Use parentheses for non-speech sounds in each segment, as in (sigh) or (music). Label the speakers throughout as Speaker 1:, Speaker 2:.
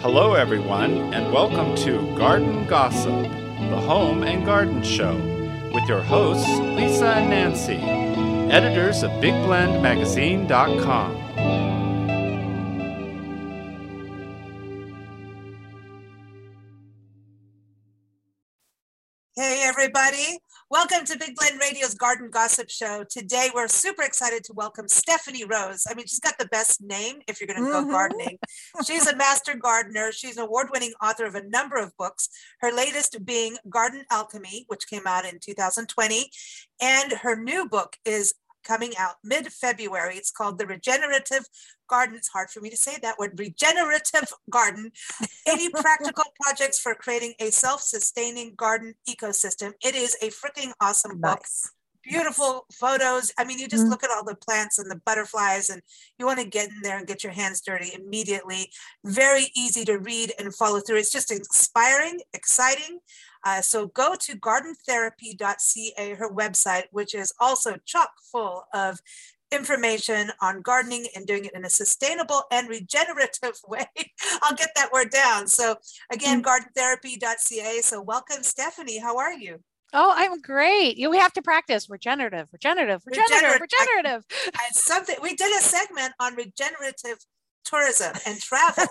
Speaker 1: Hello, everyone, and welcome to Garden Gossip, the home and garden show, with your hosts, Lisa and Nancy, editors of BigBlendMagazine.com.
Speaker 2: Hey, everybody. Welcome to Big Blend Radio's Garden Gossip Show. Today, we're super excited to welcome Stephanie Rose. I mean, she's got the best name if you're going to
Speaker 3: Mm-hmm.
Speaker 2: go gardening. She's a master gardener. She's an award winning author of a number of books, her latest being Garden Alchemy, which came out in 2020. And her new book is coming out mid February. It's called The Regenerative Garden. It's hard for me to say that word regenerative garden 80 (laughs) practical projects for creating a self sustaining garden ecosystem. It is a freaking awesome book.
Speaker 3: Nice.
Speaker 2: Beautiful photos. I mean, you just
Speaker 3: Mhm.
Speaker 2: look at all the plants and the butterflies, and you want to get in there and get your hands dirty immediately. Very easy to read and follow through. It's just inspiring, exciting. Uh, so go to gardentherapy.ca, her website, which is also chock full of information on gardening and doing it in a sustainable and regenerative (laughs) way. I'll get that word down. So again, gardentherapy.ca. So welcome, Stephanie. How are you?
Speaker 3: Oh, I'm great. You we have to practice regenerative, regenerative, regenerative,
Speaker 2: Regenerative. I-
Speaker 3: regenerative.
Speaker 2: And something we did a segment on regenerative tourism and travel,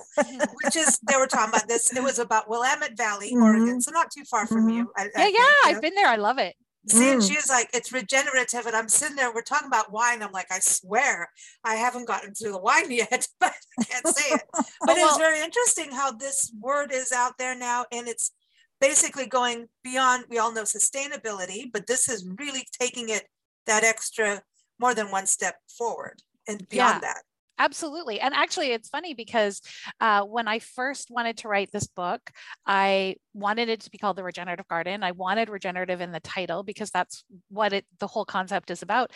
Speaker 2: which is they were talking about this. It was about Willamette Valley, Oregon, so not too far from
Speaker 3: Mhm.
Speaker 2: you. I, I
Speaker 3: yeah,
Speaker 2: think,
Speaker 3: yeah.
Speaker 2: you know.
Speaker 3: I've been there. I love it.
Speaker 2: See, and
Speaker 3: Mm.
Speaker 2: she was like, it's regenerative. And I'm sitting there, we're talking about wine. I'm like, I swear I haven't gotten to the wine (laughs) yet, but I can't say it. (laughs) But
Speaker 3: Oh,
Speaker 2: it was very interesting how this word is out there now. And it's basically going beyond, we all know sustainability, but this is really taking it that extra, more than one step forward and beyond that.
Speaker 3: Absolutely. And actually, it's funny because uh, when I first wanted to write this book, I wanted it to be called The Regenerative Garden. I wanted regenerative in the title because that's what it the whole concept is about.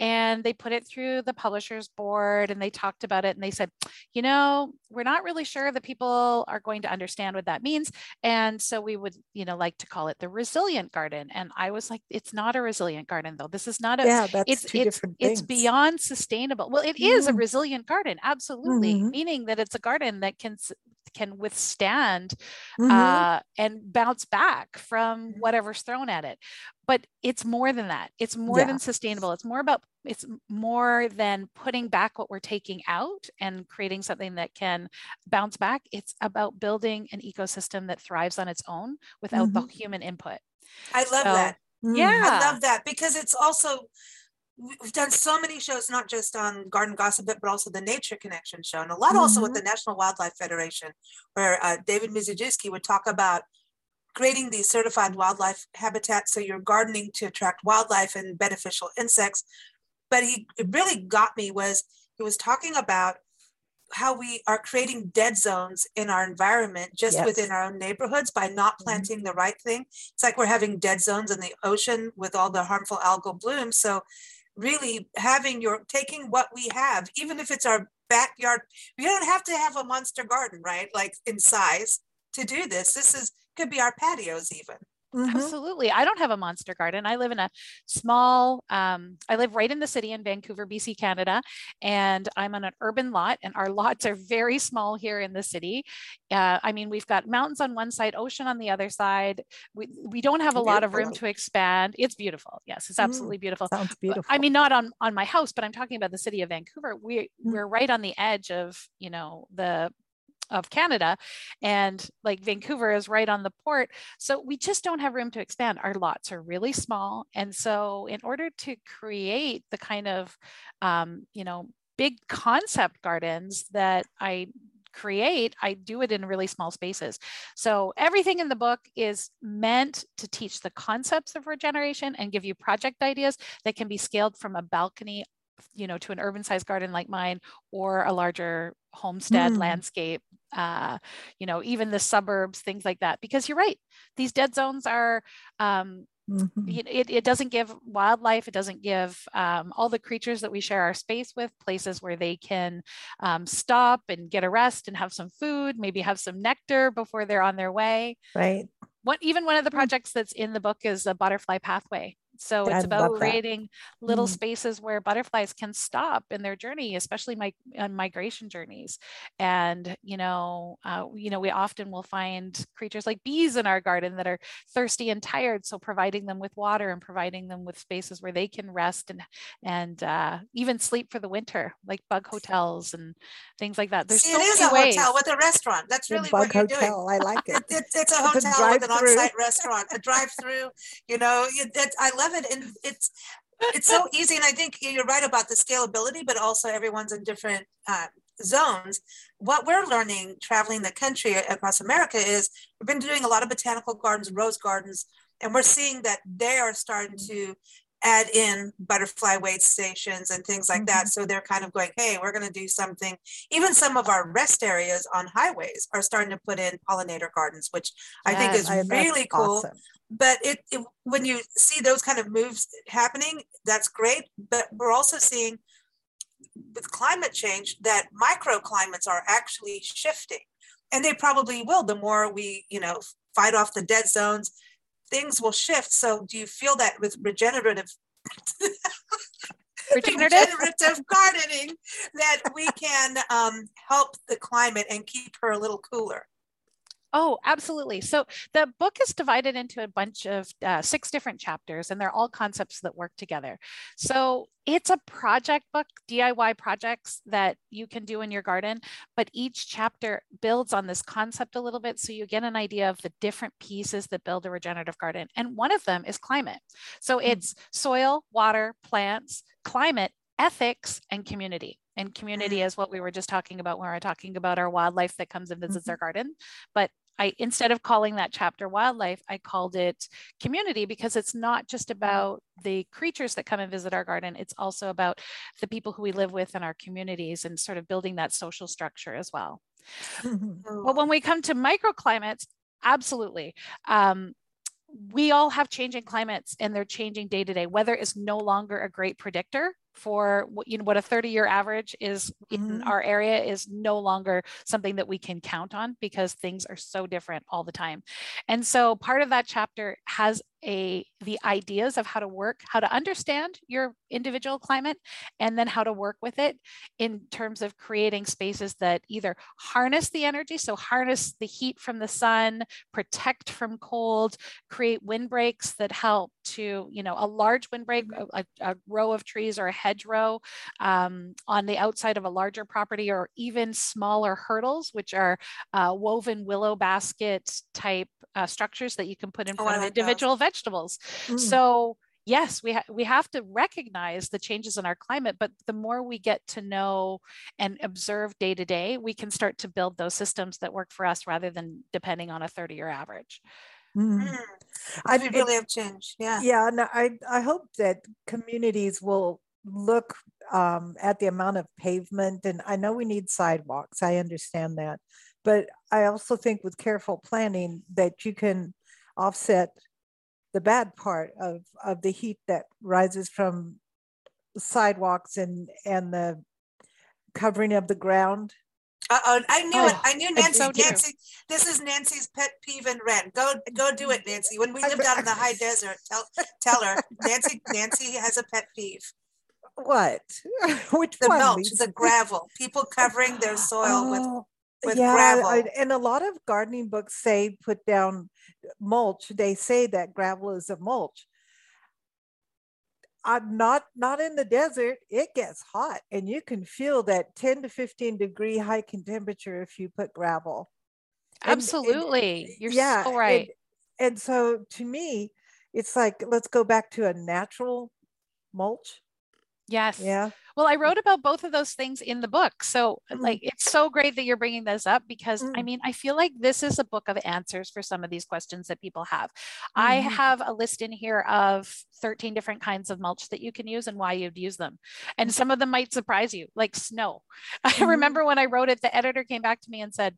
Speaker 3: And they put it through the publishers board and they talked about it and they said, you know, we're not really sure that people are going to understand what that means. And so we would, you know, like to call it the resilient garden. And I was like, it's not a resilient garden, though. This is not a
Speaker 4: yeah, that's
Speaker 3: it's
Speaker 4: two
Speaker 3: it's
Speaker 4: different
Speaker 3: it's beyond sustainable well it is a
Speaker 4: Mm.
Speaker 3: resilient garden absolutely
Speaker 4: Mhm.
Speaker 3: meaning that it's a garden that can can withstand
Speaker 4: Mhm.
Speaker 3: uh, and bounce back from
Speaker 4: Mhm.
Speaker 3: whatever's thrown at it but it's more than that it's more
Speaker 4: Yeah.
Speaker 3: than sustainable it's more about it's more than putting back what we're taking out and creating something that can bounce back it's about building an ecosystem that thrives on its own without the human input
Speaker 2: I love
Speaker 3: So,
Speaker 2: that.
Speaker 4: Mm.
Speaker 3: yeah
Speaker 2: I love that because it's also we- we've done so many shows, not just on Garden Gossip, but also the Nature Connection show, and a lot also with the National Wildlife Federation, where uh, David Mizejewski would talk about creating these certified wildlife habitats so you're gardening to attract wildlife and beneficial insects. But he really got me was he was talking about how we are creating dead zones in our environment just
Speaker 4: Yes.
Speaker 2: within our own neighborhoods by not
Speaker 4: Mhm.
Speaker 2: planting the right thing. It's like we're having dead zones in the ocean with all the harmful algal blooms. So really having your taking what we have, even if it's our backyard, we don't have to have a monster garden, right? Like in size to do this. This is could be our patios even.
Speaker 4: Mhm.
Speaker 3: Absolutely. I don't have a monster garden. I live in a small, um, I live right in the city in Vancouver, BC, Canada, and I'm on an urban lot, and our lots are very small here in the city. Uh, I mean, we've got mountains on one side, ocean on the other side. We, we don't have a lot of room to expand. It's beautiful. Yes, it's
Speaker 4: Mm,
Speaker 3: absolutely beautiful.
Speaker 4: Sounds beautiful.
Speaker 3: I mean, not on on my house, but I'm talking about the city of Vancouver. We
Speaker 4: Mm.
Speaker 3: we're right on the edge of you know the of Canada, and like Vancouver is right on the port, so we just don't have room to expand. Our lots are really small, and so in order to create the kind of um, you know big concept gardens that I create, I do it in really small spaces. So everything in the book is meant to teach the concepts of regeneration and give you project ideas that can be scaled from a balcony you know to an urban sized garden like mine or a larger homestead
Speaker 4: Mm.
Speaker 3: landscape uh, you know even the suburbs things like that because you're right these dead zones are um,
Speaker 4: Mhm.
Speaker 3: it, it doesn't give wildlife it doesn't give um, all the creatures that we share our space with places where they can um, stop and get a rest and have some food maybe have some nectar before they're on their way
Speaker 4: Right.
Speaker 3: what even one of the
Speaker 4: Mm.
Speaker 3: projects that's in the book is a butterfly pathway so
Speaker 4: I
Speaker 3: it's about
Speaker 4: love that.
Speaker 3: creating little
Speaker 4: Mm.
Speaker 3: spaces where butterflies can stop in their journey especially my on migration journeys and you know uh, you know we often will find creatures like bees in our garden that are thirsty and tired so providing them with water and providing them with spaces where they can rest and and uh, even sleep for the winter like bug hotels and things like that there's
Speaker 2: See,
Speaker 3: so
Speaker 2: it is
Speaker 3: many
Speaker 2: a
Speaker 3: ways.
Speaker 2: hotel with a restaurant. That's really what you're doing.
Speaker 4: hotel. I like it. (laughs)
Speaker 2: It, it, it's a
Speaker 4: It's a
Speaker 2: hotel with an on-site restaurant, a drive-through. You know, it, I love it, and it's it's so easy. And I think you're right about the scalability, but also everyone's in different uh, zones. What we're learning traveling the country across America is we've been doing a lot of botanical gardens, rose gardens, and we're seeing that they are starting to add in butterfly wait stations and things like that. So they're kind of going, hey, we're going to do something. Even some of our rest areas on highways are starting to put in pollinator gardens, which I think is
Speaker 4: I-
Speaker 2: really cool
Speaker 4: awesome.
Speaker 2: But it, it when you see those kind of moves happening that's great but we're also seeing with climate change that microclimates are actually shifting. And they probably will the more we you know fight off the dead zones things will shift. So do you feel that with regenerative (laughs)
Speaker 3: Regenerative?
Speaker 2: regenerative gardening that we can um, help the climate and keep her a little cooler
Speaker 3: Oh, absolutely. So the book is divided into a bunch of uh, six different chapters, and they're all concepts that work together. So it's a project book, DIY projects that you can do in your garden, but each chapter builds on this concept a little bit so you get an idea of the different pieces that build a regenerative garden. And one of them is climate. So hmm. it's soil, water, plants, climate, ethics, and community. And community hmm. is what we were just talking about when we were talking about our wildlife that comes and visits mm-hmm. our garden. But I instead of calling that chapter wildlife, I called it community because it's not just about the creatures that come and visit our garden, it's also about the people who we live with in our communities and sort of building that social structure as well. But when we come to microclimates, absolutely. Um, we all have changing climates and they're changing day to day. Weather is no longer a great predictor for what you know what a 30 year average is in
Speaker 4: Mhm.
Speaker 3: our area is no longer something that we can count on because things are so different all the time. And so part of that chapter has a the ideas of how to work, how to understand your individual climate and then how to work with it in terms of creating spaces that either harness the energy, so harness the heat from the sun, protect from cold, create windbreaks that help to, you know, a large windbreak, a, a- a row of trees or a hedgerow um, on the outside of a larger property, or even smaller hurdles, which are uh, woven willow basket type uh, structures that you can put in
Speaker 2: Oh,
Speaker 3: front of individual vegetables.
Speaker 4: Mm.
Speaker 3: So yes, we ha- we have to recognize the changes in our climate, but the more we get to know and observe day to day, we can start to build those systems that work for us rather than depending on a 30 year average.
Speaker 4: Mm.
Speaker 2: Mm,
Speaker 4: I-
Speaker 2: we
Speaker 4: it-
Speaker 2: really have changed yeah
Speaker 4: Yeah, and I, I hope that communities will look um, at the amount of pavement, and I know we need sidewalks, I understand that. But I also think with careful planning that you can offset the bad part of, of the heat that rises from sidewalks and, and the covering of the ground.
Speaker 2: Uh-oh, I knew it.
Speaker 3: Oh,
Speaker 2: I knew Nancy.
Speaker 3: so.
Speaker 2: Nancy, this is Nancy's pet peeve and rant. Go, go do it, Nancy. When we lived out in the high (laughs) desert, tell, tell her. Nancy, Nancy has a pet peeve.
Speaker 4: What? (laughs) Which
Speaker 2: The
Speaker 4: one?
Speaker 2: mulch, the gravel. People covering their soil.
Speaker 4: Oh,
Speaker 2: with
Speaker 4: yeah, I- and a lot of gardening books say put down mulch. They say that gravel is a mulch. I'm not not in the desert. It gets hot, and you can feel that 10 to 15 degree hike in temperature if you put gravel. And- and-
Speaker 3: Absolutely. You're
Speaker 4: yeah,
Speaker 3: so right.
Speaker 4: And, and so to me, it's like let's go back to a natural mulch
Speaker 3: Yes.
Speaker 4: Yeah.
Speaker 3: Well, I wrote about both of those things in the book. So,
Speaker 4: Mm.
Speaker 3: like, it's so great that you're bringing this up because I
Speaker 4: Mm.
Speaker 3: mean, I feel like this is a book of answers for some of these questions that people have. I
Speaker 4: Mhm.
Speaker 3: have a list in here of 13 different kinds of mulch that you can use and why you'd use them. And some of them might surprise you, like snow. (laughs) I
Speaker 4: Mhm.
Speaker 3: remember when I wrote it, the editor came back to me and said,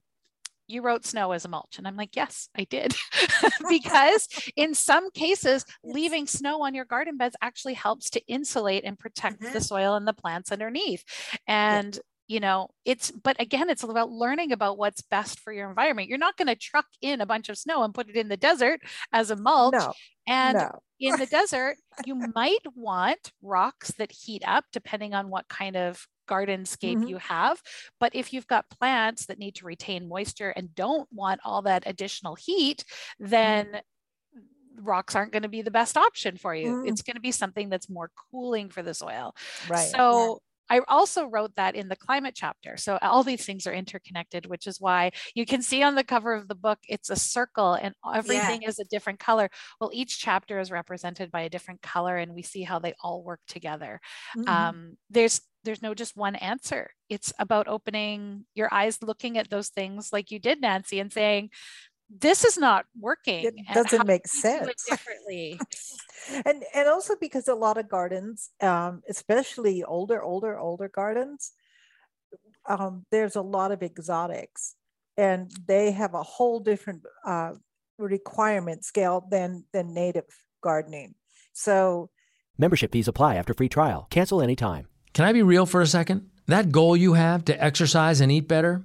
Speaker 3: you wrote snow as a mulch. And I'm like, yes, I did. (laughs) (laughs) because in some cases, leaving snow on your garden beds actually helps to insulate and protect the
Speaker 2: Mhm.
Speaker 3: soil and the plants underneath. And you know, it's but again, it's about learning about what's best for your environment. You're not going to truck in a bunch of snow and put it in the desert as a mulch.
Speaker 4: No.
Speaker 3: And
Speaker 4: no.
Speaker 3: in the desert, (laughs) you might want rocks that heat up depending on what kind of gardenscape
Speaker 4: Mhm.
Speaker 3: you have. But if you've got plants that need to retain moisture and don't want all that additional heat, then rocks aren't going to be the best option for you.
Speaker 4: Mm.
Speaker 3: It's going to be something that's more cooling for the soil.
Speaker 4: Right.
Speaker 3: So I also wrote that in the climate chapter. So all these things are interconnected, which is why you can see on the cover of the book, it's a circle and everything is a different color. Well, each chapter is represented by a different color and we see how they all work together.
Speaker 4: Mhm.
Speaker 3: Um, there's there's no just one answer. It's about opening your eyes, looking at those things like you did, Nancy, and saying, this is not working.
Speaker 4: It
Speaker 3: and
Speaker 4: doesn't make
Speaker 3: can we do
Speaker 4: sense. (laughs)
Speaker 3: differently.
Speaker 4: and and also because a lot of gardens um, especially older older older gardens um, there's a lot of exotics and they have a whole different uh, requirement scale than than native gardening so
Speaker 5: Membership fees apply after free trial. Cancel anytime.
Speaker 6: Can I be real for a second? That goal you have to exercise and eat better,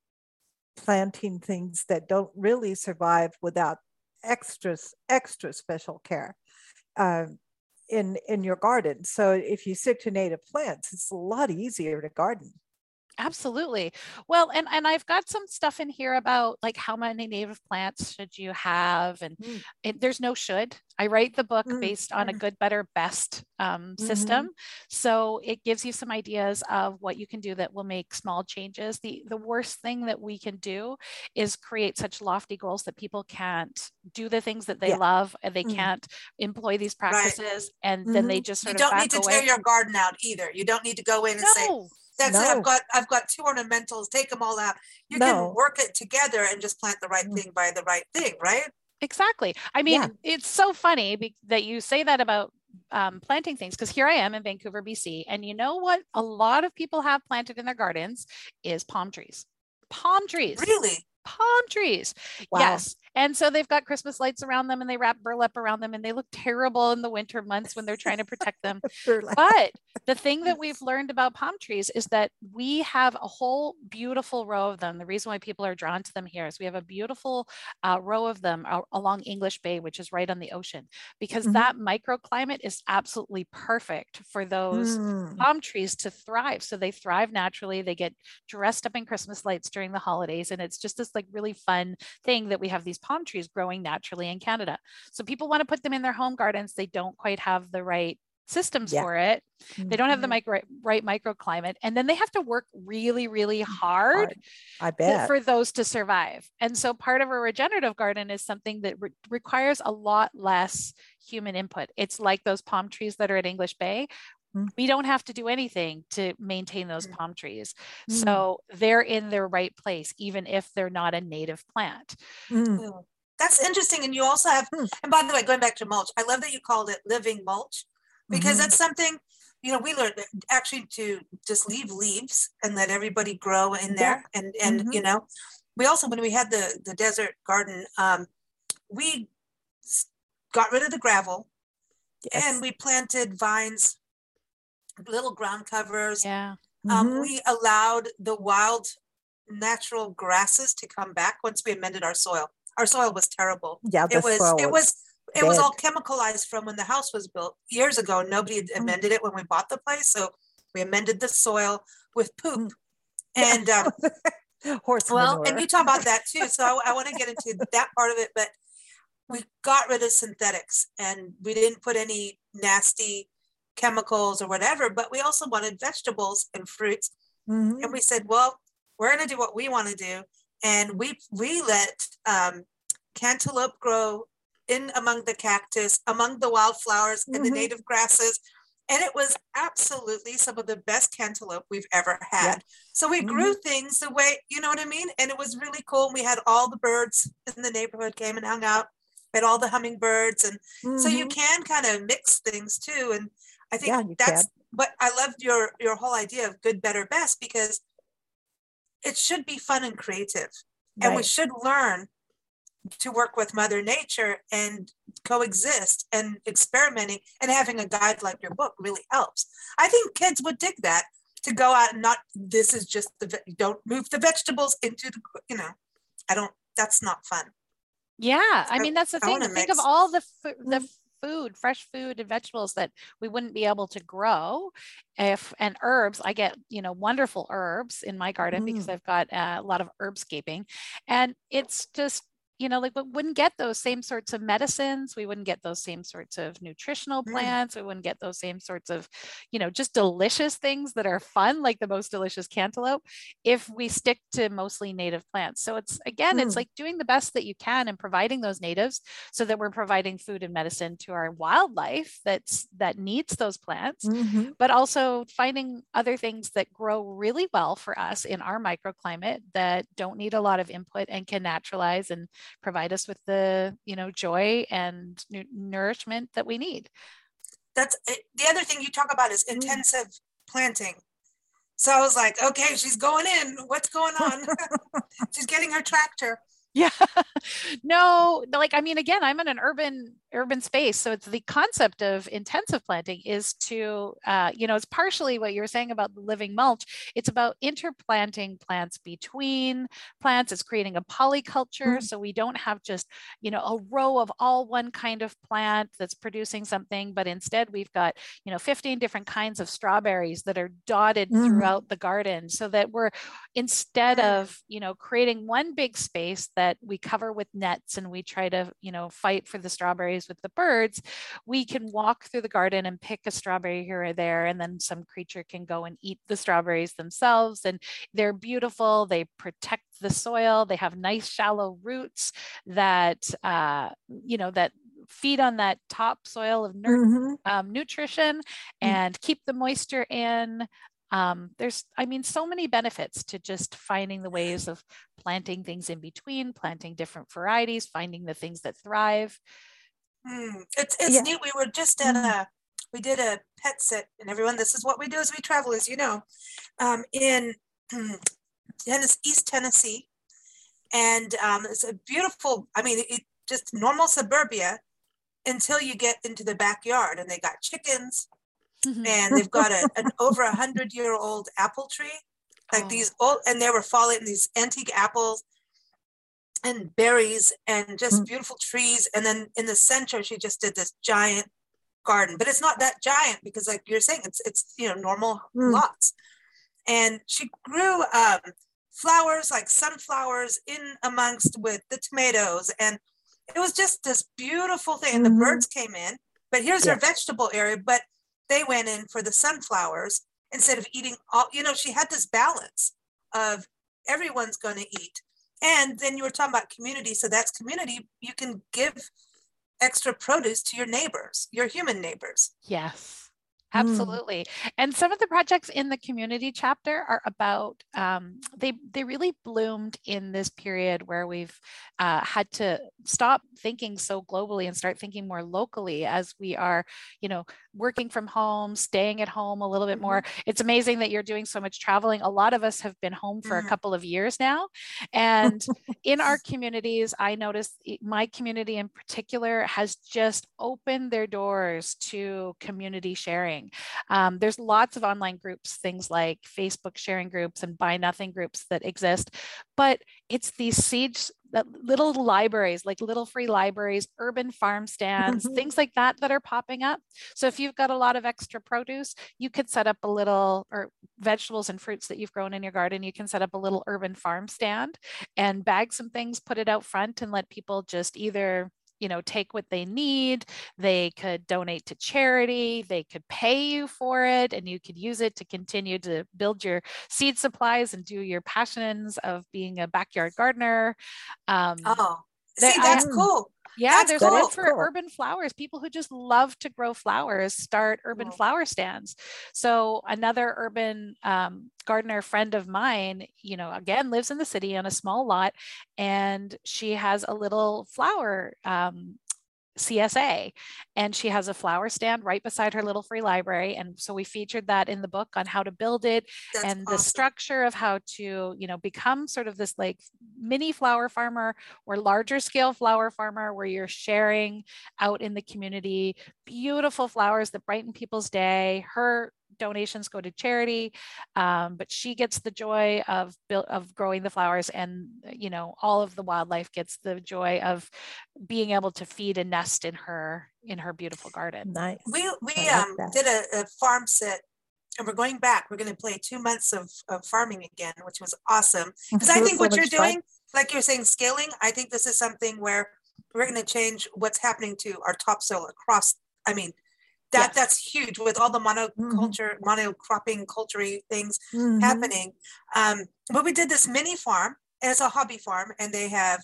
Speaker 4: planting things that don't really survive without extra extra special care um, in in your garden. So if you stick to native plants it's a lot easier to garden
Speaker 3: Absolutely. Well, and and I've got some stuff in here about like how many native plants should you have, and
Speaker 4: Mm.
Speaker 3: it, there's no should. I write the book
Speaker 4: Mm,
Speaker 3: based on a
Speaker 4: mm.
Speaker 3: good, better, best um,
Speaker 4: Mhm.
Speaker 3: system, so it gives you some ideas of what you can do that will make small changes. the The worst thing that we can do is create such lofty goals that people can't do the things that they
Speaker 4: Yeah.
Speaker 3: love, and they
Speaker 4: Mm.
Speaker 3: can't employ these practices, and then
Speaker 4: Mm-hmm.
Speaker 3: they just sort of
Speaker 2: don't need to
Speaker 3: away.
Speaker 2: tear your garden out either. You don't need to go in and say,
Speaker 3: no.
Speaker 2: it, I've got I've got two ornamentals, take them all out. You
Speaker 4: No.
Speaker 2: can work it together and just plant the right
Speaker 4: Mm.
Speaker 2: thing by the right thing, right?
Speaker 3: Exactly. I mean,
Speaker 4: Yeah.
Speaker 3: it's so funny be- that you say that about um, planting things because here I am in Vancouver, BC, and you know what? A lot of people have planted in their gardens is palm trees. Palm trees.
Speaker 2: Really?
Speaker 3: Palm trees.
Speaker 4: Wow.
Speaker 3: Yes. And so they've got Christmas lights around them and they wrap burlap around them and they look terrible in the winter months when they're trying to protect them. (laughs) But the thing that we've learned about palm trees is that we have a whole beautiful row of them. The reason why people are drawn to them here is we have a beautiful uh, row of them along English Bay, which is right on the ocean, because
Speaker 4: Mhm.
Speaker 3: that microclimate is absolutely perfect for those
Speaker 4: Mm.
Speaker 3: palm trees to thrive. So they thrive naturally. They get dressed up in Christmas lights during the holidays. And it's just this like really fun thing that we have these palm trees growing naturally in Canada. So people want to put them in their home gardens. They don't quite have the right systems
Speaker 4: Yeah.
Speaker 3: for it. They don't have the
Speaker 4: Mhm.
Speaker 3: micro, right microclimate. And then they have to work really, really hard
Speaker 4: Hard. I
Speaker 3: to-
Speaker 4: bet.
Speaker 3: for those to survive. And so part of a regenerative garden is something that re- requires a lot less human input. It's like those palm trees that are at English Bay.
Speaker 4: Mm.
Speaker 3: We don't have to do anything to maintain those
Speaker 2: Mm.
Speaker 3: palm trees.
Speaker 4: Mm.
Speaker 3: So they're in their right place, even if they're not a native plant.
Speaker 4: Mm.
Speaker 2: Mm. That's interesting. And you also have,
Speaker 4: Hmm.
Speaker 2: and by the way, going back to mulch, I love that you called it living mulch because
Speaker 4: Mhm.
Speaker 2: that's something, you know, we learned actually to just leave leaves and let everybody grow in there. And, and,
Speaker 4: Mhm.
Speaker 2: you know, we also, when we had the, the desert garden, um, we got rid of the gravel
Speaker 4: Yes.
Speaker 2: and we planted vines, little ground covers.
Speaker 3: Yeah.
Speaker 2: Um,
Speaker 4: Mhm.
Speaker 2: we allowed the wild natural grasses to come back once we amended our soil. Our soil was terrible.
Speaker 4: yeah, the
Speaker 2: It was,
Speaker 4: soil
Speaker 2: it was, it was all chemicalized from when the house was built years ago. Nobody had
Speaker 4: Mm.
Speaker 2: amended it when we bought the place. So We amended the soil with poop. And um, (laughs)
Speaker 4: Horse
Speaker 2: well,
Speaker 4: manure.
Speaker 2: and you talk about that too. So I, I want to get into (laughs) that part of it, but we got rid of synthetics and we didn't put any nasty chemicals or whatever, but we also wanted vegetables and fruits.
Speaker 4: Mhm.
Speaker 2: And we said, well, we're going to do what we want to do. And we, we let um, cantaloupe grow in among the cactus, among the wildflowers and the
Speaker 4: Mhm.
Speaker 2: native grasses. And it was absolutely some of the best cantaloupe we've ever had. So we grew things the way, you know what I mean? And it was really cool. We had all the birds in the neighborhood came and hung out, had all the hummingbirds. And so you
Speaker 4: Mhm.
Speaker 2: can kind of mix things too. And I think
Speaker 4: Yeah,
Speaker 2: that's
Speaker 4: can.
Speaker 2: what I loved your your whole idea of good, better, best because it should be fun and creative. And we should learn to work with Mother Nature and coexist and experimenting and having a guide like your book really helps. I think kids would dig that to go out and not this is just the don't move the vegetables into the you know I don't that's not fun.
Speaker 3: Yeah, I
Speaker 2: I-
Speaker 3: mean that's the
Speaker 2: I
Speaker 3: thing.
Speaker 2: wanna
Speaker 3: to Think of all the fu- the
Speaker 4: Mm.
Speaker 3: Food, fresh food and vegetables that we wouldn't be able to grow if and herbs. I get you know wonderful herbs in my garden because
Speaker 4: Mm.
Speaker 3: I've got uh, a lot of herbscaping, and it's just you know like we wouldn't get those same sorts of medicines. We wouldn't get those same sorts of nutritional
Speaker 2: Mm.
Speaker 3: plants. We wouldn't get those same sorts of you know just delicious things that are fun, like the most delicious cantaloupe, if we stick to mostly native plants. So it's again, it's
Speaker 4: Mm.
Speaker 3: like doing the best that you can and providing those natives so that we're providing food and medicine to our wildlife that's that needs those plants
Speaker 4: Mhm.
Speaker 3: but also finding other things that grow really well for us in our microclimate that don't need a lot of input and can naturalize and provide us with the you know joy and nu- nourishment that we need
Speaker 2: That's eh, the other thing you talk about is mm. intensive planting. So I was like, okay, she's going in. What's going on? (laughs) she's getting her tractor.
Speaker 3: Yeah. no, (laughs) no, like I mean, again, I'm in an urban urban space, so it's the concept of intensive planting is to, uh, you know, it's partially what you were saying about the living mulch. It's about interplanting plants between plants. It's creating a polyculture, so we don't have just, you know, a row of all one kind of plant that's producing something, but instead we've got, you know, 15 different kinds of strawberries that are dotted
Speaker 4: Mhm.
Speaker 3: throughout the garden, so that we're instead
Speaker 2: Mm.
Speaker 3: of you know creating one big space that we cover with nets and we try to you know fight for the strawberries with the birds we can walk through the garden and pick a strawberry here or there and then some creature can go and eat the strawberries themselves and they're beautiful they protect the soil they have nice shallow roots that uh, you know that feed on that top soil of nur-
Speaker 4: Mhm.
Speaker 3: um, nutrition and keep the moisture in. Um, there's, I mean, so many benefits to just finding the ways of planting things in between, planting different varieties, finding the things that thrive.
Speaker 2: Hmm, It's it's
Speaker 4: Yeah.
Speaker 2: neat. We were just at
Speaker 4: Mhm.
Speaker 2: a we did a pet sit, and everyone. This is what we do as we travel, as you know, um, in Tennis, East Tennessee, and um, it's a beautiful. I mean, it just normal suburbia until you get into the backyard, and they got chickens, and they've got a, an over a hundred year old apple tree, like
Speaker 3: Oh.
Speaker 2: these old, and they were falling these antique apples and berries and just
Speaker 4: Mm.
Speaker 2: beautiful trees. And then in the center, she just did this giant garden, but it's not that giant because, like you're saying, it's it's you know normal
Speaker 4: Mm.
Speaker 2: lots. And she grew um, flowers like sunflowers in amongst with the tomatoes, and it was just this beautiful thing. And the
Speaker 4: Mhm.
Speaker 2: birds came in, but here's
Speaker 4: Yeah.
Speaker 2: her vegetable area, but they went in for the sunflowers instead of eating all. You know, she had this balance of everyone's going to eat and then you were talking about community. So that's community. You can give extra produce to your neighbors, your human neighbors.
Speaker 3: Yes,
Speaker 4: Mm.
Speaker 3: absolutely. And some of the projects in the community chapter are about um, they they really bloomed in this period where we've uh, had to stop thinking so globally and start thinking more locally as we are, you know, working from home, staying at home a little bit more. It's amazing that you're doing so much traveling. A lot of us have been home for
Speaker 2: Mhm.
Speaker 3: a couple of years now, (laughs) and in our communities, I noticed my community in particular has just opened their doors to community sharing. Doing. Um, there's lots of online groups, things like Facebook sharing groups and buy nothing groups that exist, but it's these seeds that little libraries, like little free libraries, urban farm stands, mm-hmm. things like that that are popping up. So if you've got a lot of extra produce, you could set up a little or vegetables and fruits that you've grown in your garden, you can set up a little urban farm stand and bag some things, put it out front and let people just either you know take what they need they could donate to charity they could pay you for it and you could use it to continue to build your seed supplies and do your passions of being a backyard gardener.
Speaker 2: Um, oh see that's I, cool
Speaker 3: yeah, That's there's cool. for cool. urban flowers. People who just love to grow flowers start urban cool. flower stands. So another urban um, gardener friend of mine, you know, again lives in the city on a small lot, and she has a little flower um, CSA. And she has a flower stand right beside her little free library. And so we featured that in the book on how to build it That's and awesome. the structure of how to, you know, become sort of this like mini flower farmer or larger scale flower farmer where you're sharing out in the community beautiful flowers that brighten people's day. Her donations go to charity, um, but she gets the joy of of growing the flowers, and you know all of the wildlife gets the joy of being able to feed and nest in her in her beautiful garden.
Speaker 4: Nice.
Speaker 2: We we like um, did a, a farm sit and we're going back. We're going to play two months of, of farming again, which was awesome. Because I think what you're doing, like you're saying, scaling, I think this is something where we're going to change what's happening to our topsoil across. I mean, that yes. that's huge with all the monoculture mm-hmm. monocropping culture things mm-hmm. happening um, but we did this mini farm and it's a hobby farm and they have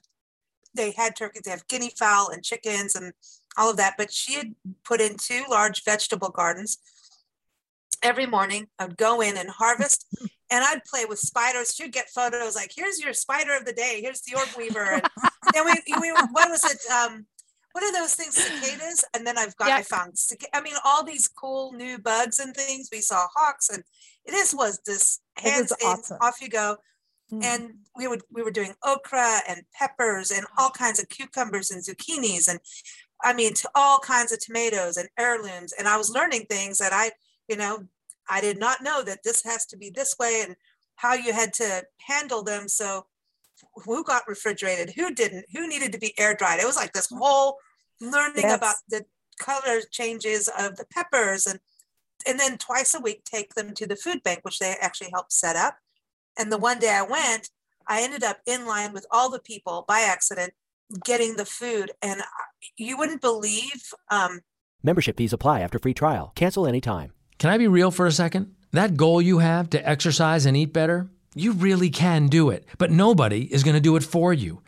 Speaker 2: they had turkeys they have guinea fowl and chickens and all of that but she had put in two large vegetable gardens every morning i'd go in and harvest (laughs) and i'd play with spiders she'd get photos like here's your spider of the day here's the orb weaver and (laughs) then we, we what was it um, what are those things cicadas? And then i've got i found i mean all these cool new bugs and things. We saw hawks and this was this hands was awesome. in off you go. Mm. and we would we were doing okra and peppers and all kinds of cucumbers and zucchinis and i mean to all kinds of tomatoes and heirlooms. And i was learning things that i you know i did not know that this has to be this way and how you had to handle them. So who got refrigerated? Who didn't? Who needed to be air dried it was like this whole learning That's... about the color changes of the peppers and and then twice a week take them to the food bank which they actually helped set up. And the one day i went i ended up in line with all the people by accident getting the food. And you wouldn't believe um,
Speaker 5: membership fees apply after free trial. Cancel anytime.
Speaker 6: Can i be real for a second? That goal you have to exercise and eat better you really can do it, but nobody is going to do it for you.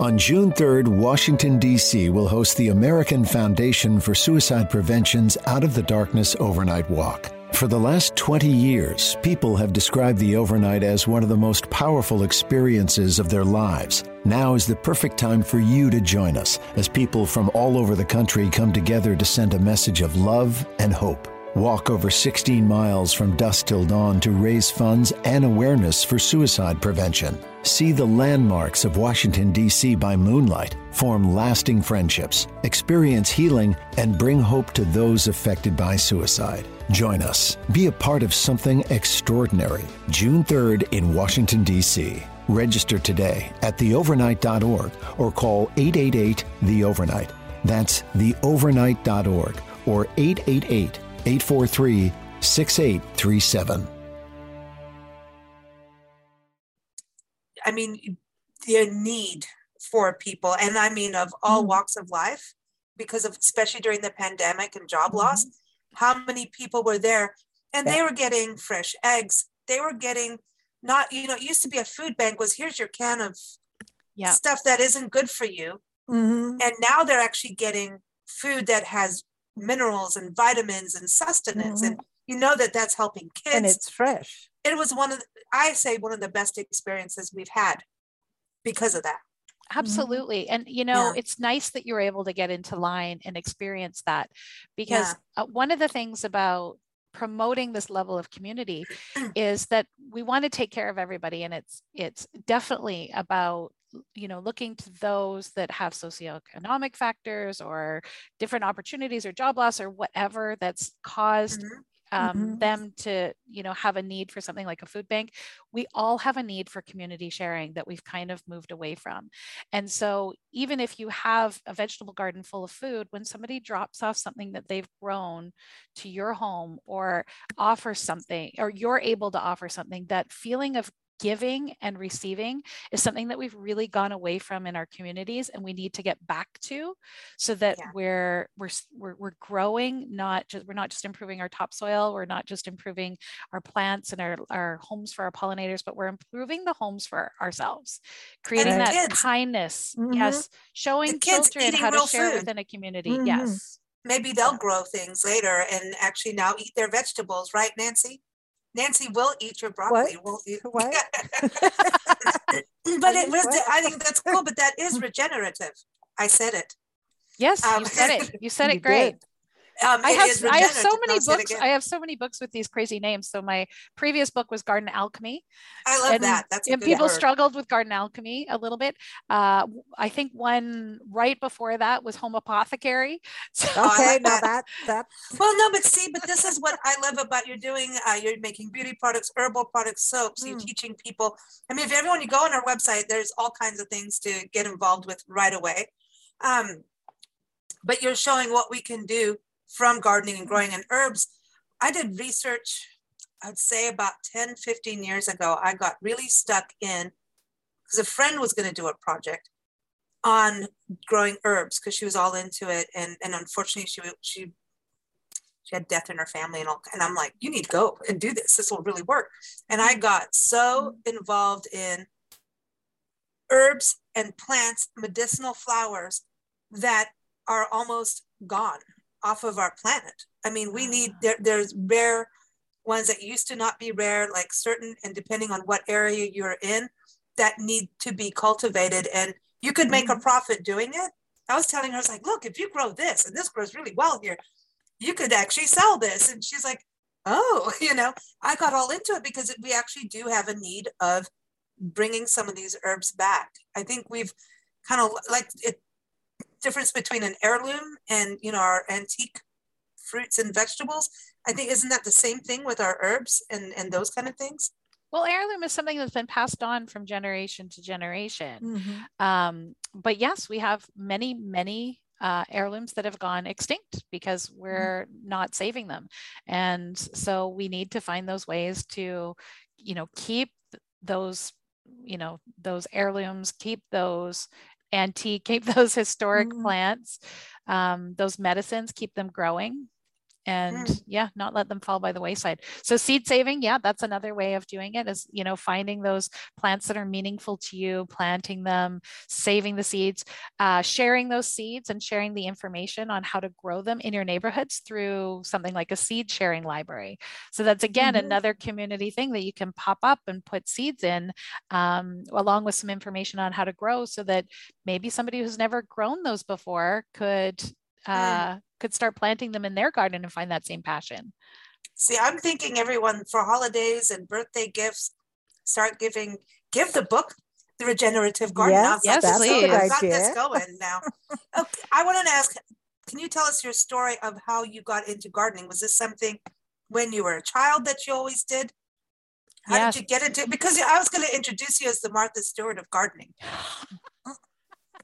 Speaker 7: On June 3rd, Washington, D.C. will host the American Foundation for Suicide Prevention's Out of the Darkness Overnight Walk. For the last 20 years, people have described the overnight as one of the most powerful experiences of their lives. Now is the perfect time for you to join us as people from all over the country come together to send a message of love and hope. Walk over 16 miles from dusk till dawn to raise funds and awareness for suicide prevention. See the landmarks of Washington, D.C. by moonlight, form lasting friendships, experience healing, and bring hope to those affected by suicide. Join us. Be a part of something extraordinary. June 3rd in Washington, D.C. Register today at theovernight.org or call 888 The Overnight. That's theovernight.org or 888 843 6837.
Speaker 2: I mean, the need for people, and I mean of all mm. walks of life, because of especially during the pandemic and job mm-hmm. loss, how many people were there and they were getting fresh eggs. They were getting not, you know, it used to be a food bank was here's your can of yeah. stuff that isn't good for you. Mm-hmm. And now they're actually getting food that has minerals and vitamins and sustenance. Mm-hmm. And you know that that's helping kids.
Speaker 4: And it's fresh.
Speaker 2: It was one of, the, I say, one of the best experiences we've had because of that.
Speaker 3: Absolutely. And, you know,
Speaker 2: Yeah.
Speaker 3: it's nice that you're able to get into line and experience that because uh, one of the things about promoting this level of community (clears throat) is that we want to take care of everybody and it's it's definitely about you know looking to those that have socioeconomic factors or different opportunities or job loss or whatever that's caused
Speaker 2: Mhm.
Speaker 3: um,
Speaker 4: Mhm.
Speaker 3: them to you know have a need for something like a food bank we all have a need for community sharing that we've kind of moved away from and so even if you have a vegetable garden full of food when somebody drops off something that they've grown to your home or offers something or you're able to offer something that feeling of giving and receiving is something that we've really gone away from in our communities and we need to get back to so that
Speaker 2: Yeah.
Speaker 3: we're, we're we're we're growing not just we're not just improving our topsoil we're not just improving our plants and our, our homes for our pollinators but we're improving the homes for ourselves creating that
Speaker 2: kids.
Speaker 3: kindness
Speaker 4: Mhm.
Speaker 3: yes showing
Speaker 2: kids
Speaker 3: children how to share
Speaker 2: food.
Speaker 3: within a community
Speaker 4: Mhm.
Speaker 3: yes
Speaker 2: Maybe they'll grow things later and actually now eat their vegetables, right, Nancy? Nancy will eat your broccoli. Won't you? (laughs)
Speaker 4: What?
Speaker 2: but it was,
Speaker 4: What?
Speaker 2: I think that's cool, but that is regenerative. I said it.
Speaker 3: yes
Speaker 2: Um, (laughs)
Speaker 3: you said it you said
Speaker 4: You
Speaker 3: it great
Speaker 4: did.
Speaker 2: Um,
Speaker 3: I have I have so many
Speaker 2: I'll say it
Speaker 3: books. I have so many books with these crazy names. So my previous book was Garden Alchemy.
Speaker 2: I love
Speaker 3: and-
Speaker 2: that. That's a
Speaker 3: And people
Speaker 2: word.
Speaker 3: struggled with Garden Alchemy a little bit. Uh, I think one right before that was Home Apothecary. (laughs) So
Speaker 2: I
Speaker 4: Okay,
Speaker 2: like
Speaker 4: now
Speaker 2: that.
Speaker 4: that, that,
Speaker 2: Well, no, but see, but this is what I love about you're doing. Uh, you're making beauty products, herbal products, soaps. You're
Speaker 4: Mm.
Speaker 2: teaching people. I mean, if everyone you go on our website, there's all kinds of things to get involved with right away. Um, but you're showing what we can do from gardening and growing and herbs. I did research, I'd say about 10, 15 years ago. I got really stuck in because a friend was going to do a project on growing herbs because she was all into it and and unfortunately she she she had death in her family and all and I'm like you need to go and do this this will really work and I got so involved in herbs and plants medicinal flowers that are almost gone off of our planet I mean we need there, there's rare ones that used to not be rare like certain and depending on what area you're in that need to be cultivated and you could make a mm-hmm. profit doing it. I was telling her, I was like, look, if you grow this and this grows really well here, you could actually sell this. And she's like, oh, (laughs) you know, I got all into it because we actually do have a need of bringing some of these herbs back. I think we've kind of like it difference between an heirloom and, you know, our antique fruits and vegetables. I think, isn't that the same thing with our herbs and, and those kind of things?
Speaker 3: well, heirloom is something that's been passed on from generation to generation.
Speaker 4: mhm.
Speaker 3: Um, but yes, we have many, many uh, heirlooms that have gone extinct because we're not saving them. And so we need to find those ways to, you know, keep those, you know, those heirlooms, keep those antique, keep those (laughs) historic
Speaker 4: Mhm.
Speaker 3: plants, um, those medicines, keep them growing. And yeah, not let them fall by the wayside. So seed saving, yeah, that's another way of doing it is, you know, finding those plants that are meaningful to you, planting them, saving the seeds, uh, sharing those seeds and sharing the information on how to grow them in your neighborhoods through something like a seed sharing library. So that's again
Speaker 4: Mhm.
Speaker 3: another community thing that you can pop up and put seeds in, um, along with some information on how to grow, so that maybe somebody who's never grown those before could uh, could start planting them in their garden and find that same passion.
Speaker 2: See, I'm thinking everyone for holidays and birthday gifts, start giving, give the book, The Regenerative Garden.
Speaker 4: Yes,
Speaker 3: Yes,
Speaker 4: that's a
Speaker 3: please.
Speaker 4: good
Speaker 2: I've got this going now. (laughs) Okay, I want to ask, can you tell us your story of how you got into gardening? Was this something when you were a child that you always did? How
Speaker 3: Yes.
Speaker 2: did you get into Because I was going to introduce you as the Martha Stewart of gardening. (gasps) (laughs)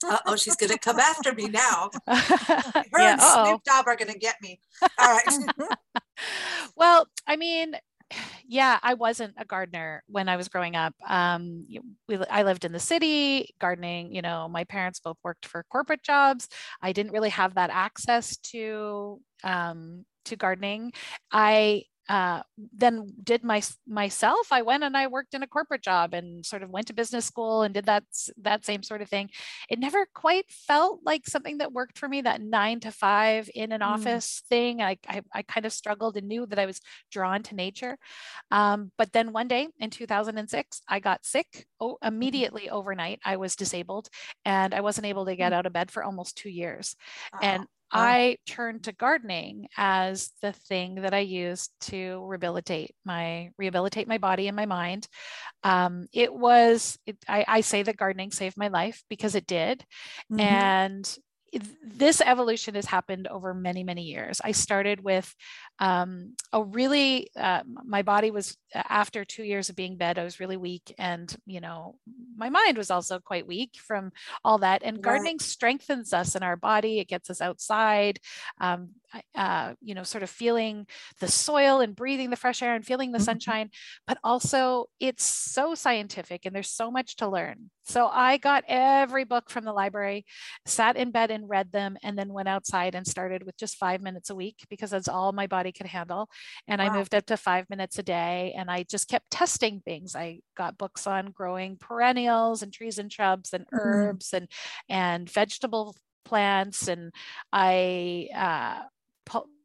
Speaker 2: Uh oh, she's going to come after me now. (laughs) Her
Speaker 3: yeah,
Speaker 2: and
Speaker 3: uh-oh.
Speaker 2: Snoop Dogg are going to get me. All right. (laughs)
Speaker 3: well, I mean, (sighs) yeah, I wasn't a gardener when I was growing up. Um, we, I lived in the city, gardening. You know, my parents both worked for corporate jobs. I didn't really have that access to um, to gardening. I uh, then did my myself. I went and I worked in a corporate job and sort of went to business school and did that that same sort of thing. It never quite felt like something that worked for me. That nine to five in an mm. office thing. I, I, I kind of struggled and knew that I was drawn to nature. Um, but then one day in 2006, I got sick oh, immediately overnight. I was disabled and I wasn't able to get mm. out of bed for almost two years. And I turned to gardening as the thing that I used to rehabilitate my rehabilitate my body and my mind. Um, it was it, I, I, say that gardening saved my life because it did, mm-hmm. and this evolution has happened over many many years. I started with um, a really uh, my body was after two years of being bed i was really weak and you know my mind was also quite weak from all that. And gardening strengthens us in our body. It gets us outside. Um, uh, you know sort of feeling the soil and breathing the fresh air and feeling the mm-hmm. sunshine but also it's so scientific and there's so much to learn so i got every book from the library sat in bed and read them and then went outside and started with just five minutes a week because that's all my body could handle and wow. i moved up to five minutes a day and i just kept testing things i got books on growing perennials and trees and shrubs and mm-hmm. herbs and and vegetable plants and i uh,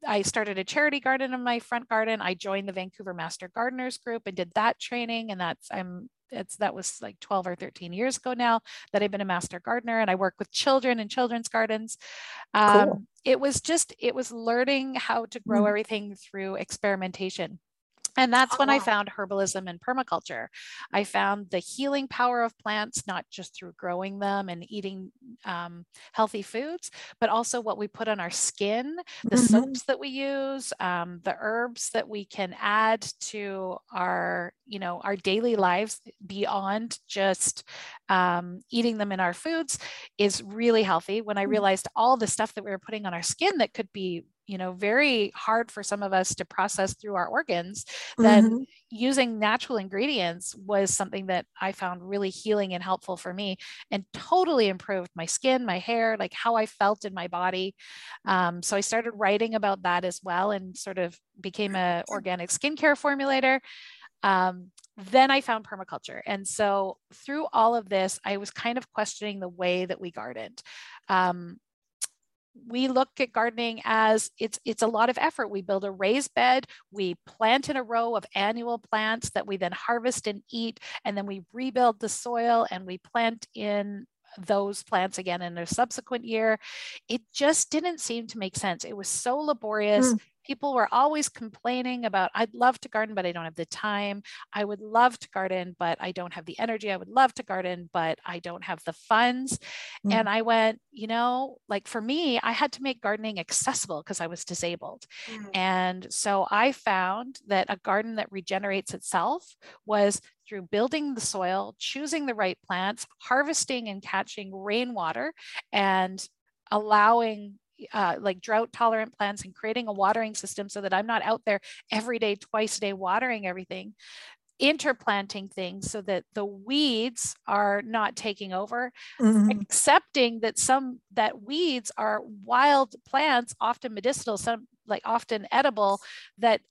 Speaker 3: I started a charity garden in my front garden. I joined the Vancouver Master Gardeners group and did that training. And that's I'm it's that was like 12 or 13 years ago now that I've been a master gardener and I work with children in children's gardens. Um, cool. It was just it was learning how to grow mm. everything through experimentation. And that's oh, when wow. I found herbalism and permaculture. I found the healing power of plants, not just through growing them and eating um, healthy foods, but also what we put on our skin, the mm-hmm. soaps that we use, um, the herbs that we can add to our, you know, our daily lives beyond just um, eating them in our foods is really healthy. When I mm. realized all the stuff that we were putting on our skin that could be you know very hard for some of us to process through our organs then mm-hmm. using natural ingredients was something that i found really healing and helpful for me and totally improved my skin my hair like how i felt in my body um, so i started writing about that as well and sort of became a organic skincare formulator um, then I found permaculture. And so through all of this, I was kind of questioning the way that we gardened. Um, we look at gardening as it's it's a lot of effort. We build a raised bed we plant in a row of annual plants that we then harvest and eat and then we rebuild the soil and we plant in those plants again in a subsequent year. It just didn't seem to make sense. It was so laborious. Mm people were always complaining about i'd love to garden but i don't have the time i would love to garden but i don't have the energy i would love to garden but i don't have the funds mm. and i went you know like for me i had to make gardening accessible because i was disabled mm. and so i found that a garden that regenerates itself was through building the soil choosing the right plants harvesting and catching rainwater and allowing uh, like drought tolerant plants and creating a watering system so that I'm not out there every day, twice a day watering everything interplanting things so that the weeds are not taking over mm-hmm. accepting that some that weeds are wild plants often medicinal some like often edible that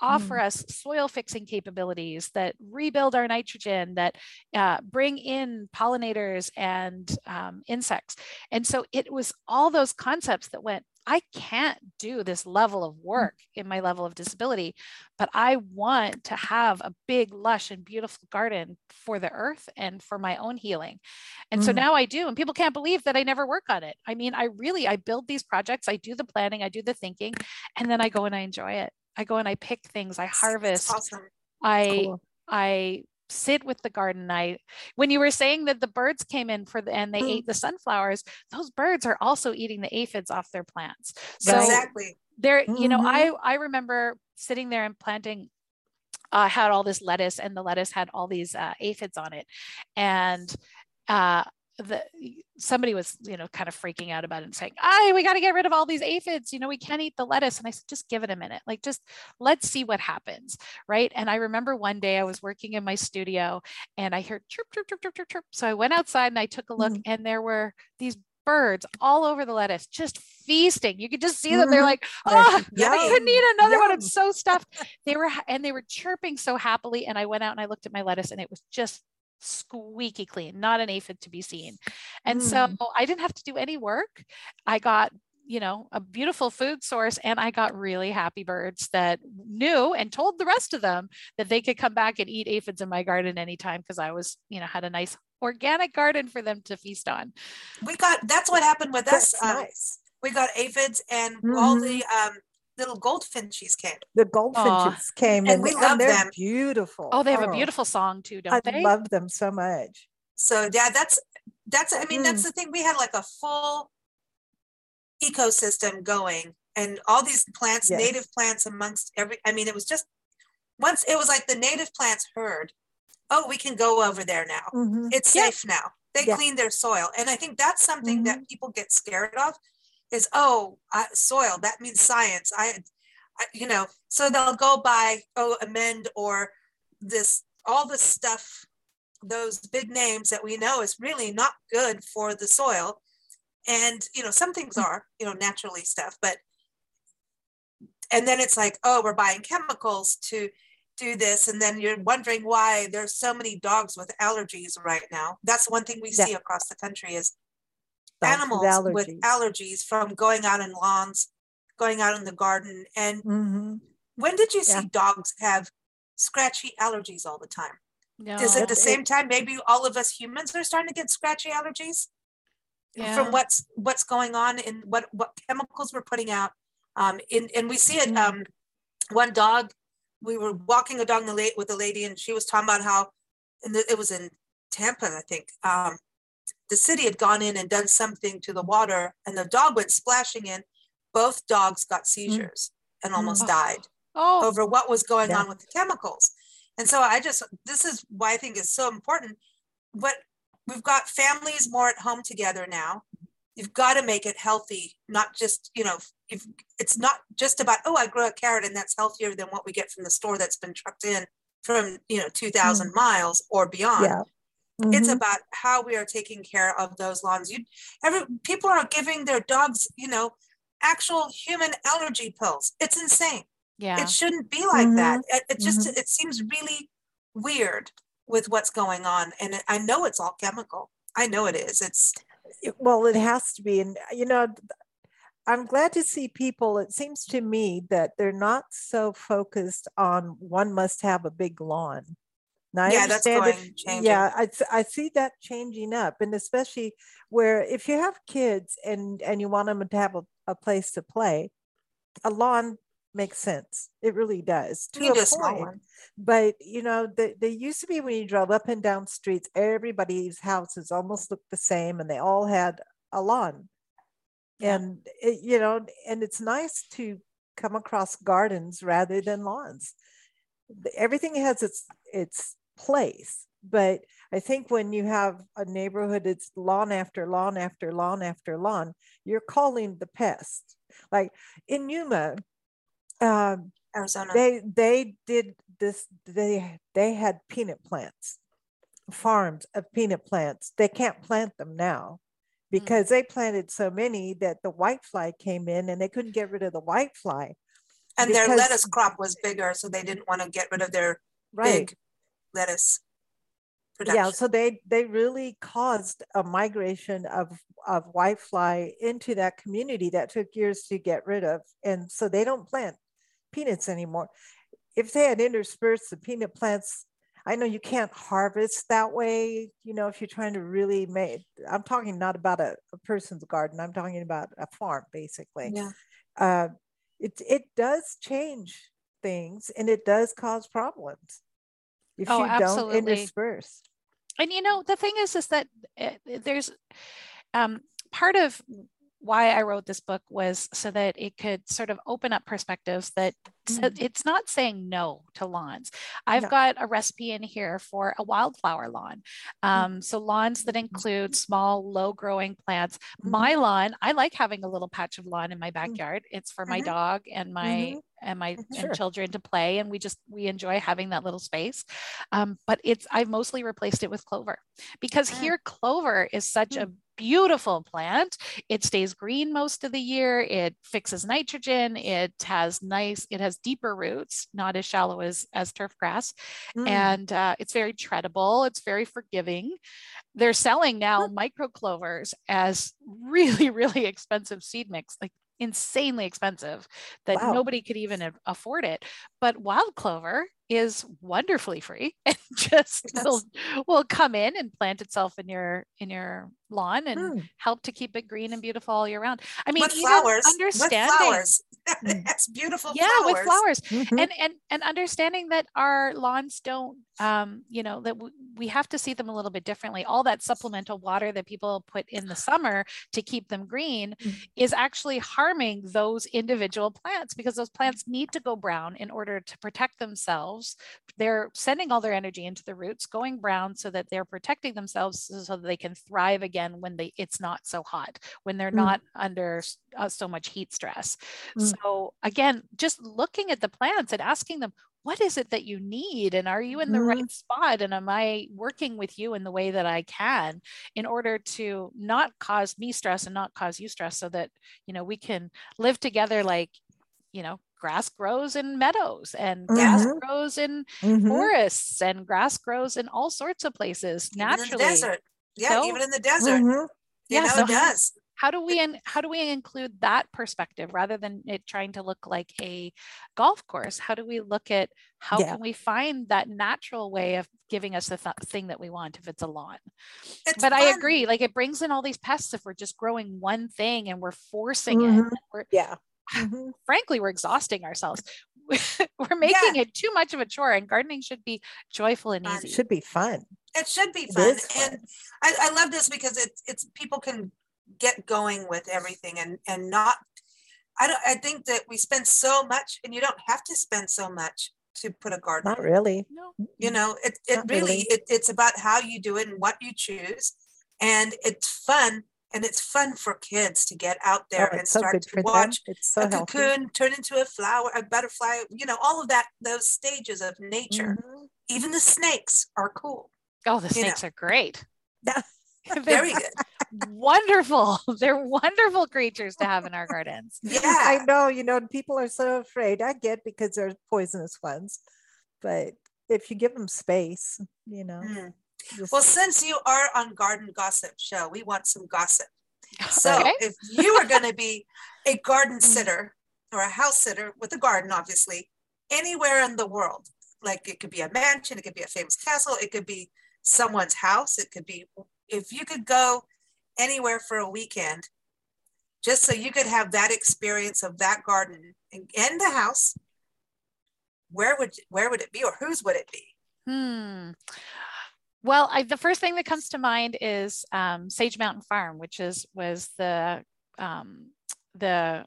Speaker 3: offer mm. us soil fixing capabilities that rebuild our nitrogen, that uh, bring in pollinators and um, insects. And so it was all those concepts that went, I can't do this level of mm. work in my level of disability, but I want to have a big, lush, and beautiful garden for the earth and for my own healing. And mm. so now I do. And people can't believe that I never work on it. I mean, I really I build these projects, I do the planning, I do the thinking, and then I go and I enjoy it. I go and I pick things, I harvest. Awesome. I cool. I sit with the garden. I when you were saying that the birds came in for the and they mm. ate the sunflowers, those birds are also eating the aphids off their plants. So
Speaker 2: exactly.
Speaker 3: There, mm-hmm. you know, I mm-hmm. I remember sitting there and planting uh, had all this lettuce and the lettuce had all these uh, aphids on it and uh, the somebody was you know kind of freaking out about it and saying "I we got to get rid of all these aphids you know we can't eat the lettuce and i said just give it a minute like just let's see what happens right and i remember one day i was working in my studio and i heard chirp chirp chirp chirp chirp, chirp. so i went outside and i took a look mm-hmm. and there were these birds all over the lettuce, just feasting. You could just see them. They're
Speaker 4: Mhm.
Speaker 3: like, oh, I
Speaker 4: yum,
Speaker 3: couldn't eat another one. I'm so stuffed. They were, and they were chirping so happily. And I went out and I looked at my lettuce and it was just squeaky clean, not an aphid to be seen. And so
Speaker 4: Mm.
Speaker 3: I didn't have to do any work. I got you know a beautiful food source and i got really happy birds that knew and told the rest of them that they could come back and eat aphids in my garden anytime because i was you know had a nice organic garden for them to feast on
Speaker 2: We got that's what happened with us.
Speaker 4: That's
Speaker 2: Um,
Speaker 4: nice.
Speaker 2: We got aphids and all
Speaker 4: Mhm.
Speaker 2: the um, little goldfinches came.
Speaker 4: The goldfinches came
Speaker 2: And
Speaker 4: and,
Speaker 2: we
Speaker 4: and
Speaker 2: love
Speaker 4: they're
Speaker 2: them.
Speaker 4: beautiful.
Speaker 3: oh they have a
Speaker 4: Oh,
Speaker 3: beautiful song too don't
Speaker 4: I
Speaker 3: they I
Speaker 4: love them so much.
Speaker 2: So yeah, that's that's I mean that's the thing. We had like a full ecosystem going and all these plants,
Speaker 4: Yes.
Speaker 2: native plants amongst every I mean it was just once it was like the native plants heard, oh, we can go over there now.
Speaker 4: Mhm.
Speaker 2: It's
Speaker 3: Yeah.
Speaker 2: safe now. They
Speaker 4: Yeah.
Speaker 2: cleaned their soil. And I think that's something that people get scared of is, oh, uh, soil, that means science. I, I, you know, so they'll go by, oh, amend or this, all this stuff, those big names that we know is really not good for the soil. And, you know, some things are, you know, naturally stuff, but, and then it's like, oh, we're buying chemicals to do this. And then you're wondering why there's so many dogs with allergies right now. That's one thing we
Speaker 4: Yeah.
Speaker 2: see across the country is
Speaker 4: Dogs
Speaker 2: animals with
Speaker 4: allergies.
Speaker 2: allergies from going out in lawns, going out in the garden. And
Speaker 4: Mhm.
Speaker 2: when did you see dogs have scratchy allergies all the time?
Speaker 3: no.
Speaker 2: Is it the
Speaker 4: It-
Speaker 2: same time maybe all of us humans are starting to get scratchy allergies
Speaker 3: Yeah.
Speaker 2: from what's what's going on and what what chemicals we're putting out? Um, in, and we see it.
Speaker 4: Mm.
Speaker 2: Um, one dog, we were walking a dog the late with a lady, and she was talking about how, and it was in Tampa, I think. Um, the city had gone in and done something to the water, and the dog went splashing in. Both dogs got seizures and almost
Speaker 3: Mm.
Speaker 2: died
Speaker 3: oh
Speaker 2: over what was going
Speaker 4: Yeah.
Speaker 2: on with the chemicals. And so I just, this is why I think it's so important. What we've got families more at home together now. You've got to make it healthy, not just, you know, if it's not just about, oh, I grow a carrot and that's healthier than what we get from the store that's been trucked in from, you know, 2000 miles or beyond.
Speaker 4: Yeah.
Speaker 2: It's
Speaker 4: Mhm.
Speaker 2: about how we are taking care of those lawns. You, every people are giving their dogs, you know, actual human allergy pills. It's insane
Speaker 3: yeah
Speaker 2: it shouldn't be like that
Speaker 4: Mm-hmm.
Speaker 2: it, it just it seems really weird with what's going on and i know it's all chemical i know it is it's
Speaker 4: It- well, it has to be. And, you know, I'm glad to see people, it seems to me that they're not so focused on one must have a big lawn. Now, I
Speaker 2: Yeah, that's
Speaker 4: if-
Speaker 2: going- changing.
Speaker 4: Yeah, I, I see that changing up. And especially where if you have kids and, and you want them to have a, a place to play, a lawn makes sense. It really does.
Speaker 2: you
Speaker 4: To
Speaker 2: can
Speaker 4: a
Speaker 2: do a small
Speaker 4: point
Speaker 2: one
Speaker 4: but you know the, they used to be when you drove up and down streets everybody's houses almost looked the same and they all had a lawn
Speaker 3: Yeah.
Speaker 4: and it, you know and it's nice to come across gardens rather than lawns everything has its its place. But i think when you have a neighborhood it's lawn after lawn after lawn after lawn you're calling the pest. Like in yuma um,
Speaker 2: arizona.
Speaker 4: they they did this they they had peanut plants farms of peanut plants. They can't plant them now because they planted so many that the whitefly came in and they couldn't get rid of the whitefly
Speaker 2: and their lettuce crop was bigger so they didn't want to get rid of their
Speaker 4: right.
Speaker 2: big lettuce production
Speaker 4: yeah so they they really caused a migration of of whitefly into that community that took years to get rid of and so they don't plant peanuts anymore. If they had interspersed the peanut plants i know you can't harvest that way you know if you're trying to really make i'm talking not about a, a person's garden i'm talking about a farm basically.
Speaker 2: Yeah.
Speaker 4: Uh, it, it does change things and it does cause problems if
Speaker 3: Oh,
Speaker 4: you don't
Speaker 3: absolutely.
Speaker 4: intersperse
Speaker 3: and you know the thing is is that uh, there's um, part of why I wrote this book was so that it could sort of open up perspectives that said it's not saying no to lawns. I've
Speaker 4: No.
Speaker 3: got a recipe in here for a wildflower lawn. Um, so lawns that include small, low growing plants. My lawn, I like having a little patch of lawn in my backyard. It's for my dog and my and my
Speaker 2: Mhm.
Speaker 3: and children to play and we just we enjoy having that little space um, but it's i've mostly replaced it with clover because
Speaker 2: Mm.
Speaker 3: here clover is such a beautiful plant. It stays green most of the year. It fixes nitrogen. It has nice, it has deeper roots, not as shallow as, as turf grass. Mm. And uh, it's very treadable. It's very forgiving. They're selling now micro clovers as (laughs) really, really expensive seed mix, like insanely expensive that wow. nobody could even afford it. But wild clover is wonderfully free (laughs) and just yes. will, will come in and plant itself in your in your lawn and mm. help to keep it green and beautiful all year round. I mean,
Speaker 2: with flowers, understanding, with flowers. (laughs) That's beautiful.
Speaker 3: Yeah,
Speaker 2: flowers.
Speaker 3: with flowers, mm-hmm. and and and understanding that our lawns don't, um, you know, that w- we have to see them a little bit differently. All that supplemental water that people put in the summer to keep them green mm-hmm. is actually harming those individual plants because those plants need to go brown in order to protect themselves. They're sending all their energy into the roots, going brown so that they're protecting themselves so that they can thrive again when they it's not so hot, when they're mm-hmm. not under uh, so much heat stress. Mm. So again, just looking at the plants and asking them, what is it that you need and are you in the mm-hmm. right spot and am i working with you in the way that i can in order to not cause me stress and not cause you stress so that you know we can live together like you know grass grows in meadows and mm-hmm. grass grows in mm-hmm. forests and grass grows in all sorts of places naturally
Speaker 2: even in the desert yeah so, even in the desert mm-hmm. Yeah, know so it does
Speaker 3: how do we how do we include that perspective rather than it trying to look like a golf course how do we look at how yeah. can we find that natural way of giving us the th- thing that we want if it's a lawn it's but fun. i agree like it brings in all these pests if we're just growing one thing and we're forcing mm-hmm. it we're,
Speaker 4: yeah
Speaker 3: mm-hmm. frankly we're exhausting ourselves (laughs) we're making yeah. it too much of a chore and gardening should be joyful and easy
Speaker 4: it should be fun
Speaker 2: it should be fun, fun. and I, I, love this because it's it's people can get going with everything and and not I don't I think that we spend so much and you don't have to spend so much to put a garden.
Speaker 4: Not really.
Speaker 3: No.
Speaker 2: You know, it, it really, really. It, it's about how you do it and what you choose. And it's fun. And it's fun for kids to get out there oh, and start to watch
Speaker 4: so
Speaker 2: a healthy. cocoon turn into a flower, a butterfly, you know, all of that, those stages of nature. Mm-hmm. Even the snakes are cool.
Speaker 3: Oh, the snakes know. are great. (laughs)
Speaker 2: Very good.
Speaker 3: wonderful. (laughs) They're wonderful creatures to have in our gardens. (laughs)
Speaker 2: Yeah.
Speaker 4: I know, you know, people are so afraid. I get because they're poisonous ones. But if you give them space, you know. Mm.
Speaker 2: Well, since you are on Garden Gossip Show, we want some gossip. So okay. if you are going to be a garden mm. sitter or a house sitter with a garden, obviously, anywhere in the world, like it could be a mansion, it could be a famous castle, it could be someone's house, it could be if you could go anywhere for a weekend, just so you could have that experience of that garden in the house, where would where would it be, or whose would it be?
Speaker 3: Hmm. Well, I, the first thing that comes to mind is um, Sage Mountain Farm, which is was the um, the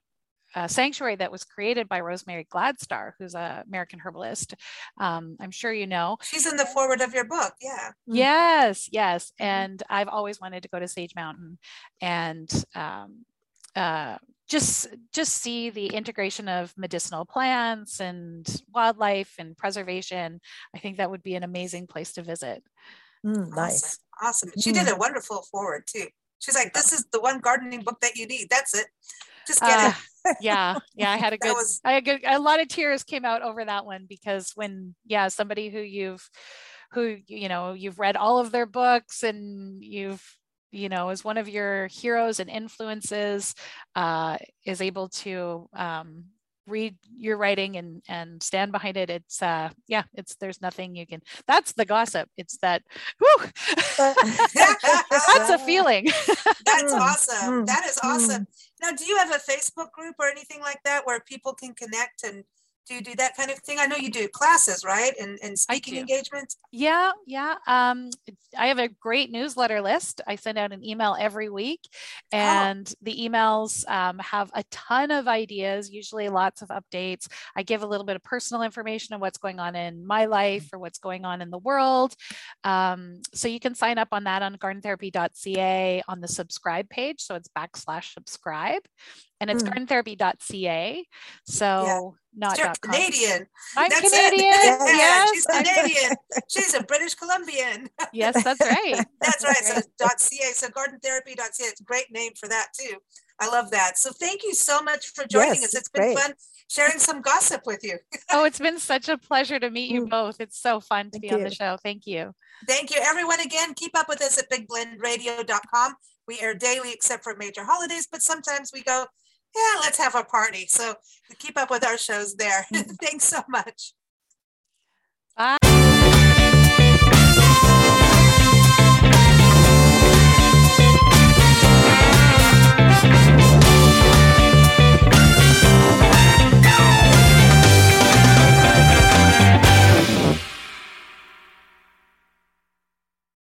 Speaker 3: a sanctuary that was created by Rosemary Gladstar, who's an American herbalist. Um, I'm sure you know.
Speaker 2: She's in the foreword of your book. Yeah.
Speaker 3: Yes, yes. Mm-hmm. And I've always wanted to go to Sage Mountain and um, uh, just just see the integration of medicinal plants and wildlife and preservation. I think that would be an amazing place to visit.
Speaker 4: Mm, nice.
Speaker 2: Awesome. awesome. She mm. did a wonderful foreword too. She's like, this is the one gardening book that you need. That's it. Just get uh,
Speaker 3: it. (laughs) yeah, yeah. I had a good, was... I had good, a lot of tears came out over that one because when, yeah, somebody who you've, who you know, you've read all of their books and you've, you know, is one of your heroes and influences, uh, is able to um, read your writing and and stand behind it it's uh yeah it's there's nothing you can that's the gossip it's that whew, (laughs) that's a feeling. (laughs)
Speaker 2: That's hmm, awesome hmm, that is hmm. awesome. Now do you have a facebook group or anything like that where people can connect and do you do that kind of thing? I know you do classes, right? And, and speaking engagements.
Speaker 3: Yeah, yeah. Um, I have a great newsletter list. I send out an email every week, oh. and oh. the emails um, have a ton of ideas, usually lots of updates. I give a little bit of personal information on what's going on in my life or what's going on in the world. Um, so you can sign up on that on gardentherapy.ca on the subscribe page. So it's backslash subscribe and it's
Speaker 4: Mm.
Speaker 3: gardentherapy.ca. So not
Speaker 2: You're
Speaker 3: dot com.
Speaker 2: Canadian.
Speaker 3: I'm
Speaker 2: That's
Speaker 3: Canadian. (laughs)
Speaker 2: Yeah,
Speaker 3: Yes.
Speaker 2: she's Canadian. she's a British Columbian. (laughs)
Speaker 3: yes, that's right.
Speaker 2: That's right. So dot .ca. So gardentherapy.ca. It's a great name for that too. I love that. So thank you so much for joining
Speaker 4: Yes,
Speaker 2: us.
Speaker 4: it's
Speaker 2: It's been
Speaker 4: great.
Speaker 2: fun sharing some gossip with you. (laughs)
Speaker 3: Oh, it's been such a pleasure to meet you
Speaker 4: Mm.
Speaker 3: both. It's so fun to
Speaker 4: Thank
Speaker 3: be on the show. Thank you.
Speaker 2: Thank you, everyone. Again, keep up with us at bigblendradio.com. We air daily except for major holidays, but sometimes we go, yeah, let's have a party. So keep up with our shows there. (laughs) Mm-hmm. Thanks so much.
Speaker 3: Bye.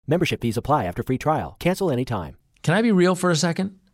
Speaker 5: Membership fees apply after free trial. Cancel anytime.
Speaker 6: Can I be real for a second?